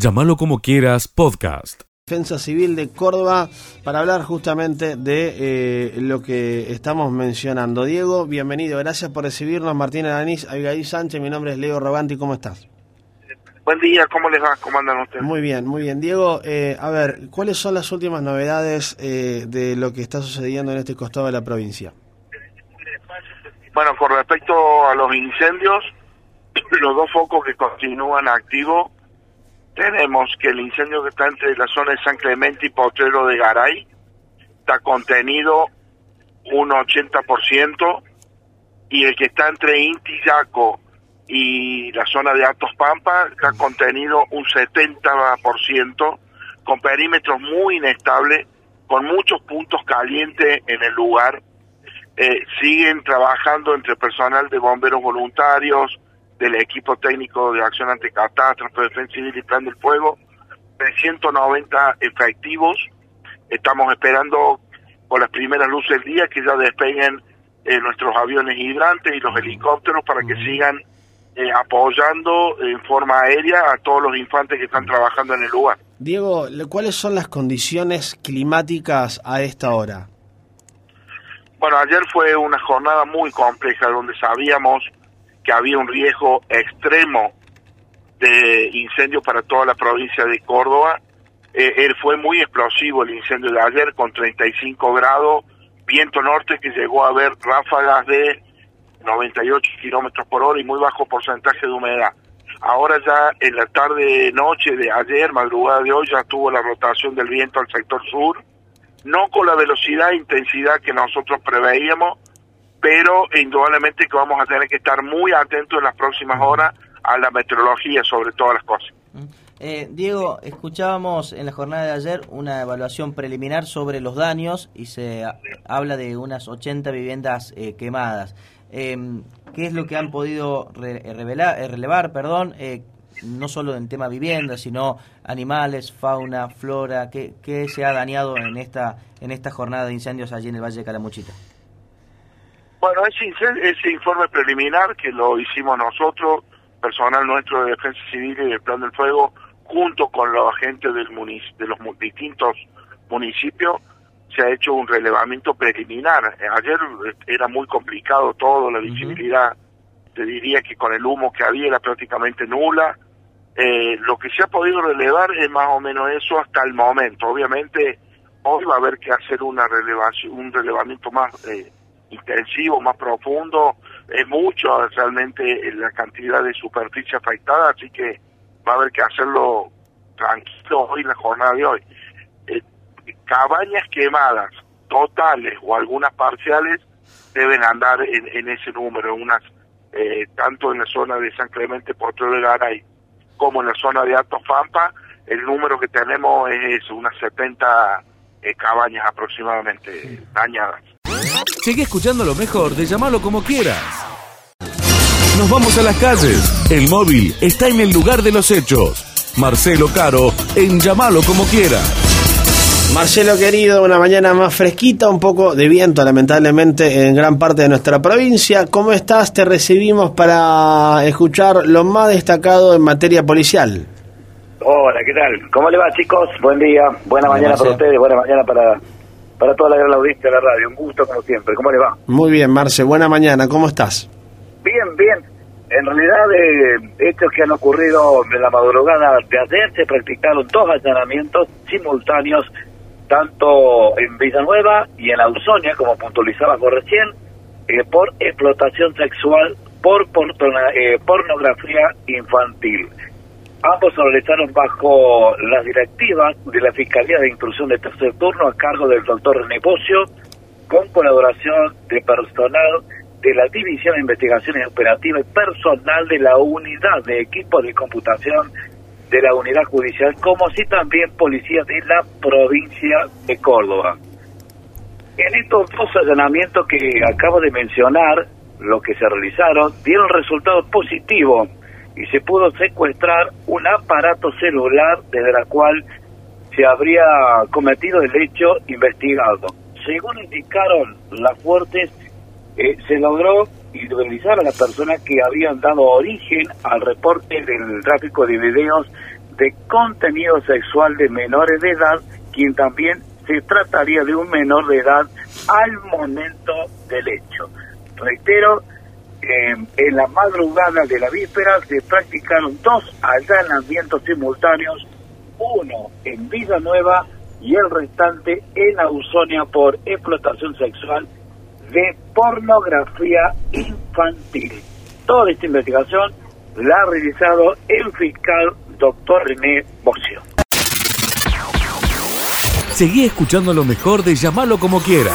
Llámalo como quieras, podcast. Defensa Civil de Córdoba para hablar justamente de eh, lo que estamos mencionando. Diego, bienvenido, gracias por recibirnos. Martín Alanís, Abigail Sánchez, mi nombre es Leo Roganti, ¿cómo estás? Buen día, ¿cómo les va? ¿Cómo andan ustedes? Muy bien, muy bien. Diego, eh, a ver, ¿cuáles son las últimas novedades eh, de lo que está sucediendo en este costado de la provincia? Bueno, con respecto a los incendios, los dos focos que continúan activos tenemos que el incendio que está entre la zona de San Clemente y Potrero de Garay está contenido un 80% y el que está entre Inti Yaco y la zona de Altos Pampa está contenido un 70% con perímetros muy inestables, con muchos puntos calientes en el lugar. Eh, siguen trabajando entre personal de bomberos voluntarios, del equipo técnico de acción ante catástrofe, defensa civil y plan del fuego, de 190 efectivos. Estamos esperando por las primeras luces del día que ya despeguen eh, nuestros aviones hidrantes y los helicópteros para que sigan eh, apoyando en forma aérea a todos los infantes que están trabajando en el lugar. Diego, ¿cuáles son las condiciones climáticas a esta hora? Bueno, ayer fue una jornada muy compleja donde sabíamos que había un riesgo extremo de incendio para toda la provincia de Córdoba. Eh, fue muy explosivo el incendio de ayer con 35 grados, viento norte que llegó a haber ráfagas de 98 kilómetros por hora y muy bajo porcentaje de humedad. Ahora ya en la tarde noche de ayer, madrugada de hoy, ya tuvo la rotación del viento al sector sur, no con la velocidad e intensidad que nosotros preveíamos, pero indudablemente que vamos a tener que estar muy atentos en las próximas horas a la meteorología sobre todas las cosas. Eh, Diego, escuchábamos en la jornada de ayer una evaluación preliminar sobre los daños y se habla de unas 80 viviendas eh, quemadas. Em, ¿Qué es lo que han podido revelar, eh, relevar? Perdón, no solo en tema vivienda, sino animales, fauna, flora. ¿Qué, ¿Qué, se ha dañado en esta, en esta jornada de incendios allí en el Valle de Calamuchita? Bueno, ese, ese informe preliminar que lo hicimos nosotros, personal nuestro de Defensa Civil y del Plan del Fuego, junto con los agentes del de los distintos municipios, se ha hecho un relevamiento preliminar. Ayer era muy complicado todo, la visibilidad, te diría que con el humo que había era prácticamente nula. Eh, lo que se ha podido relevar es más o menos eso hasta el momento. Obviamente, hoy va a haber que hacer una relevación, un relevamiento más eh, intensivo, más profundo, es mucho realmente la cantidad de superficie afectada, así que va a haber que hacerlo tranquilo hoy en la jornada de hoy. Eh, cabañas quemadas, totales o algunas parciales, deben andar en, ese número, unas eh, tanto en la zona de San Clemente, Potro de Garay, como en la zona de Alto Fampa, el número que tenemos es unas 70 eh, cabañas aproximadamente dañadas. Sigue escuchando lo mejor de llamarlo como quieras. Nos vamos a las calles. El móvil está en el lugar de los hechos. Marcelo Caro en Llamalo como quieras. Marcelo querido, una mañana más fresquita, un poco de viento lamentablemente en gran parte de nuestra provincia. ¿Cómo estás? Te recibimos para escuchar lo más destacado en materia policial. Hola, ¿qué tal? ¿Cómo le va chicos? Buen día, buena mañana para ustedes, buena mañana para para toda la gran audiencia de la radio. Un gusto como siempre. ¿Cómo le va? Muy bien, Marce. Buena mañana. ¿Cómo estás? Bien, bien. En realidad, eh, hechos que han ocurrido en la madrugada de ayer, se practicaron dos allanamientos simultáneos, tanto en Villanueva y en Ausonia, como puntualizaba por recién, eh, por explotación sexual, por eh, pornografía infantil. Ambos se realizaron bajo las directivas de la Fiscalía de Instrucción de Tercer Turno a cargo del doctor Negocio, con colaboración de personal de la División de Investigaciones Operativas y personal de la Unidad de Equipos de Computación de la Unidad Judicial, como así también policías de la provincia de Córdoba. En estos dos allanamientos que acabo de mencionar, lo que se realizaron, dieron resultados positivos y se pudo secuestrar un aparato celular desde la cual se habría cometido el hecho investigado. Según indicaron las fuertes, eh, se logró identificar a las personas que habían dado origen al reporte del tráfico de videos de contenido sexual de menores de edad, quien también se trataría de un menor de edad al momento del hecho. Reitero, en la madrugada de la víspera se practicaron dos allanamientos simultáneos, uno en Nueva y el restante en Ausonia por explotación sexual de pornografía infantil. Toda esta investigación la ha realizado el fiscal doctor René Bocio. Seguí escuchando lo mejor de llamarlo como quiera.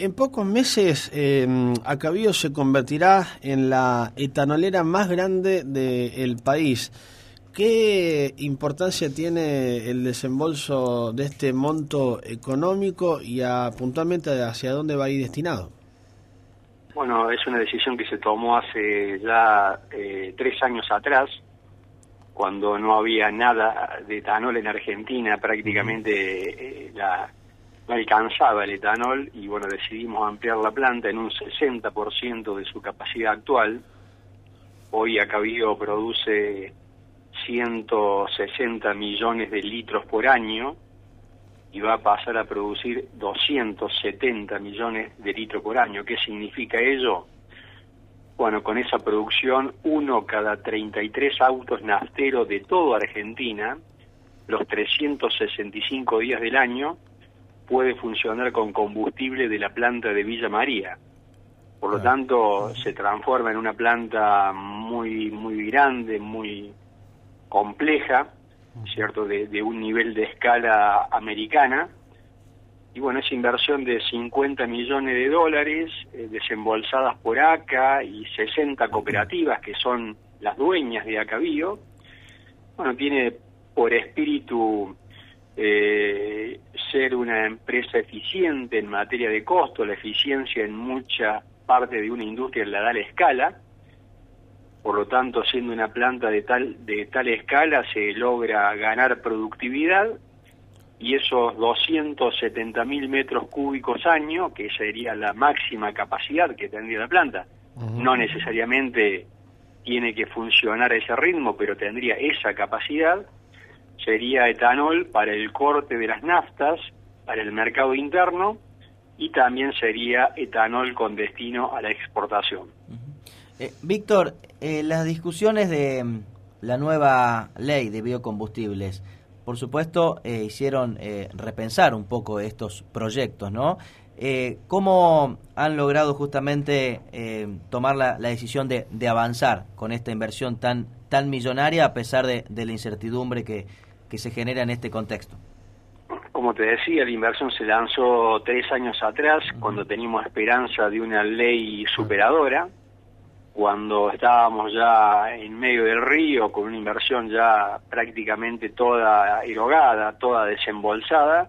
En pocos meses, eh, Acabío se convertirá en la etanolera más grande del país. ¿Qué importancia tiene el desembolso de este monto económico y puntualmente hacia dónde va a ir destinado? Bueno, es una decisión que se tomó hace ya eh, tres años atrás, cuando no había nada de etanol en Argentina, prácticamente eh, la, alcanzaba el etanol y bueno, decidimos ampliar la planta en un 60% de su capacidad actual. Hoy Acabío produce 160 millones de litros por año y va a pasar a producir 270 millones de litros por año. ¿Qué significa ello? Bueno, con esa producción, uno cada 33 autos nafteros de toda Argentina, los 365 días del año, puede funcionar con combustible de la planta de Villa María. Por lo tanto, se transforma en una planta muy muy grande, muy compleja, ¿cierto? De, un nivel de escala americana. Y bueno, esa inversión de 50 millones de dólares eh, desembolsadas por ACA y 60 cooperativas que son las dueñas de Acabío, bueno, tiene por espíritu eh, ser una empresa eficiente en materia de costo, la eficiencia en mucha parte de una industria la da la escala, por lo tanto, siendo una planta de tal, de tal escala, se logra ganar productividad y esos 270 mil metros cúbicos año, que sería la máxima capacidad que tendría la planta, no necesariamente tiene que funcionar a ese ritmo, pero tendría esa capacidad, sería etanol para el corte de las naftas, para el mercado interno, y también sería etanol con destino a la exportación. Eh, Víctor, eh, las discusiones de mm, la nueva ley de biocombustibles, por supuesto, eh, hicieron repensar un poco estos proyectos, ¿no? ¿Cómo han logrado justamente tomar la, decisión de, avanzar con esta inversión tan, tan millonaria a pesar de, la incertidumbre que, que se genera en este contexto? Como te decía, la inversión se lanzó tres años atrás, cuando teníamos esperanza de una ley superadora cuando estábamos ya en medio del río con una inversión ya prácticamente toda erogada, toda desembolsada,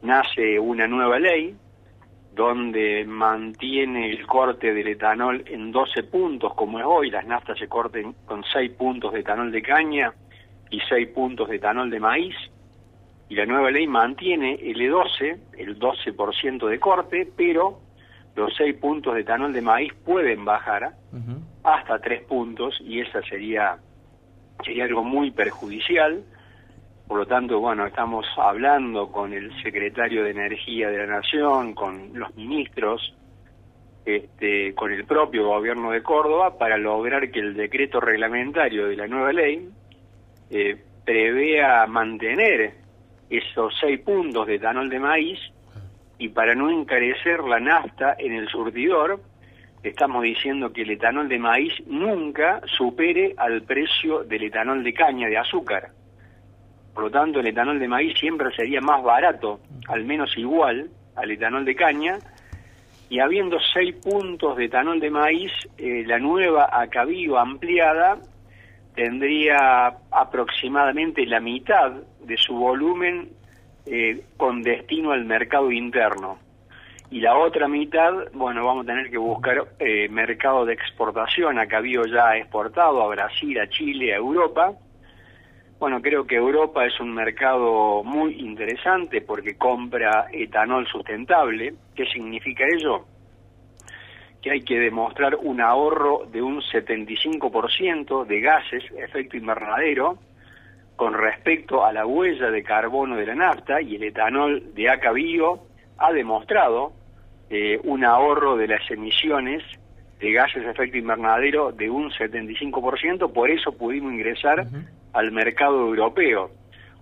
nace una nueva ley donde mantiene el corte del etanol en 12 puntos como es hoy, las naftas se corten con 6 puntos de etanol de caña y 6 puntos de etanol de maíz, y la nueva ley mantiene el E12, el 12% de corte, pero los seis puntos de etanol de maíz pueden bajar hasta tres puntos y esa sería, sería algo muy perjudicial. Por lo tanto, bueno, estamos hablando con el secretario de Energía de la Nación, con los ministros, este, con el propio gobierno de Córdoba, para lograr que el decreto reglamentario de la nueva ley eh, prevea mantener esos seis puntos de etanol de maíz y para no encarecer la nafta en el surtidor, estamos diciendo que el etanol de maíz nunca supere al precio del etanol de caña, de azúcar. Por lo tanto, el etanol de maíz siempre sería más barato, al menos igual al etanol de caña, y habiendo seis puntos de etanol de maíz, eh, la nueva Acabío ampliada tendría aproximadamente la mitad de su volumen eh, con destino al mercado interno. Y la otra mitad, bueno, vamos a tener que buscar eh, mercado de exportación. Acá había ya exportado a Brasil, a Chile, a Europa. Bueno, creo que Europa es un mercado muy interesante porque compra etanol sustentable. ¿Qué significa ello? Que hay que demostrar un ahorro de un 75% de gases efecto invernadero con respecto a la huella de carbono de la nafta y el etanol de ACA Bio ha demostrado eh, un ahorro de las emisiones de gases de efecto invernadero de un 75%, por eso pudimos ingresar al mercado europeo.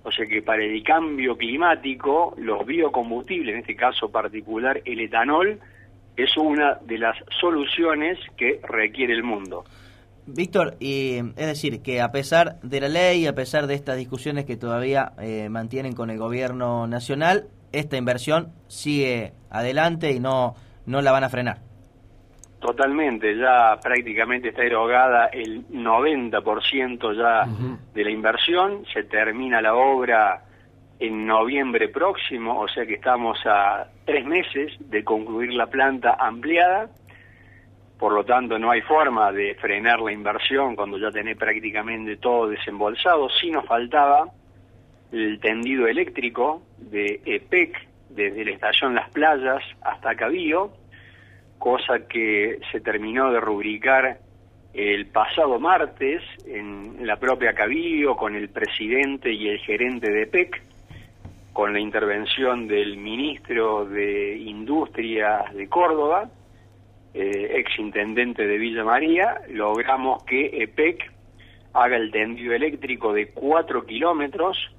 O sea que para el cambio climático, los biocombustibles, en este caso particular el etanol, es una de las soluciones que requiere el mundo. Víctor, y, es decir, que a pesar de la ley, a pesar de estas discusiones que todavía eh, mantienen con el gobierno nacional, esta inversión sigue adelante y no, no la van a frenar. Totalmente, ya prácticamente está erogada el 90% ya de la inversión, se termina la obra en noviembre próximo, o sea que estamos a tres meses de concluir la planta ampliada, por lo tanto no hay forma de frenar la inversión cuando ya tenés prácticamente todo desembolsado, si nos faltaba el tendido eléctrico de EPEC desde la estación Las Playas hasta Cabío, cosa que se terminó de rubricar el pasado martes en la propia Cabío con el presidente y el gerente de EPEC, con la intervención del ministro de Industria de Córdoba, eh, ex intendente de Villa María, logramos que EPEC haga el tendido eléctrico de 4 kilómetros,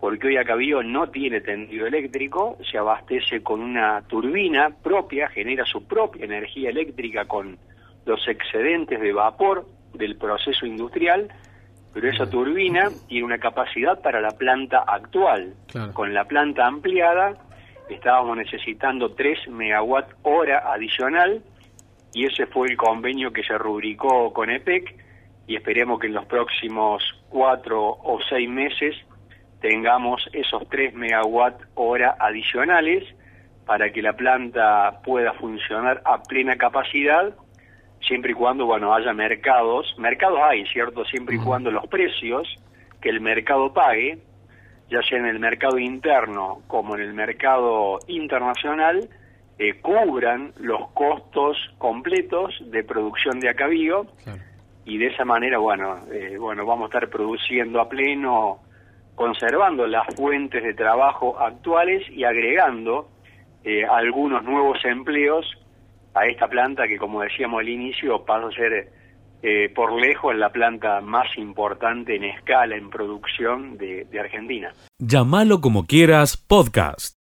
porque hoy Acabío no tiene tendido eléctrico, se abastece con una turbina propia, genera su propia energía eléctrica con los excedentes de vapor del proceso industrial, pero esa turbina tiene una capacidad para la planta actual. Con la planta ampliada estábamos necesitando 3 megawatt hora adicional y ese fue el convenio que se rubricó con EPEC y esperemos que en los próximos cuatro o seis meses tengamos esos 3 megawatt hora adicionales para que la planta pueda funcionar a plena capacidad siempre y cuando bueno haya mercados, mercados hay, ¿cierto? Siempre y cuando los precios que el mercado pague, ya sea en el mercado interno como en el mercado internacional, eh, cubran los costos completos de producción de acabío. Y de esa manera, bueno, eh, bueno, vamos a estar produciendo a pleno, conservando las fuentes de trabajo actuales y agregando eh, algunos nuevos empleos a esta planta que, como decíamos al inicio, pasa a ser eh, por lejos la planta más importante en escala, en producción de, de Argentina. Llámalo como quieras, podcast.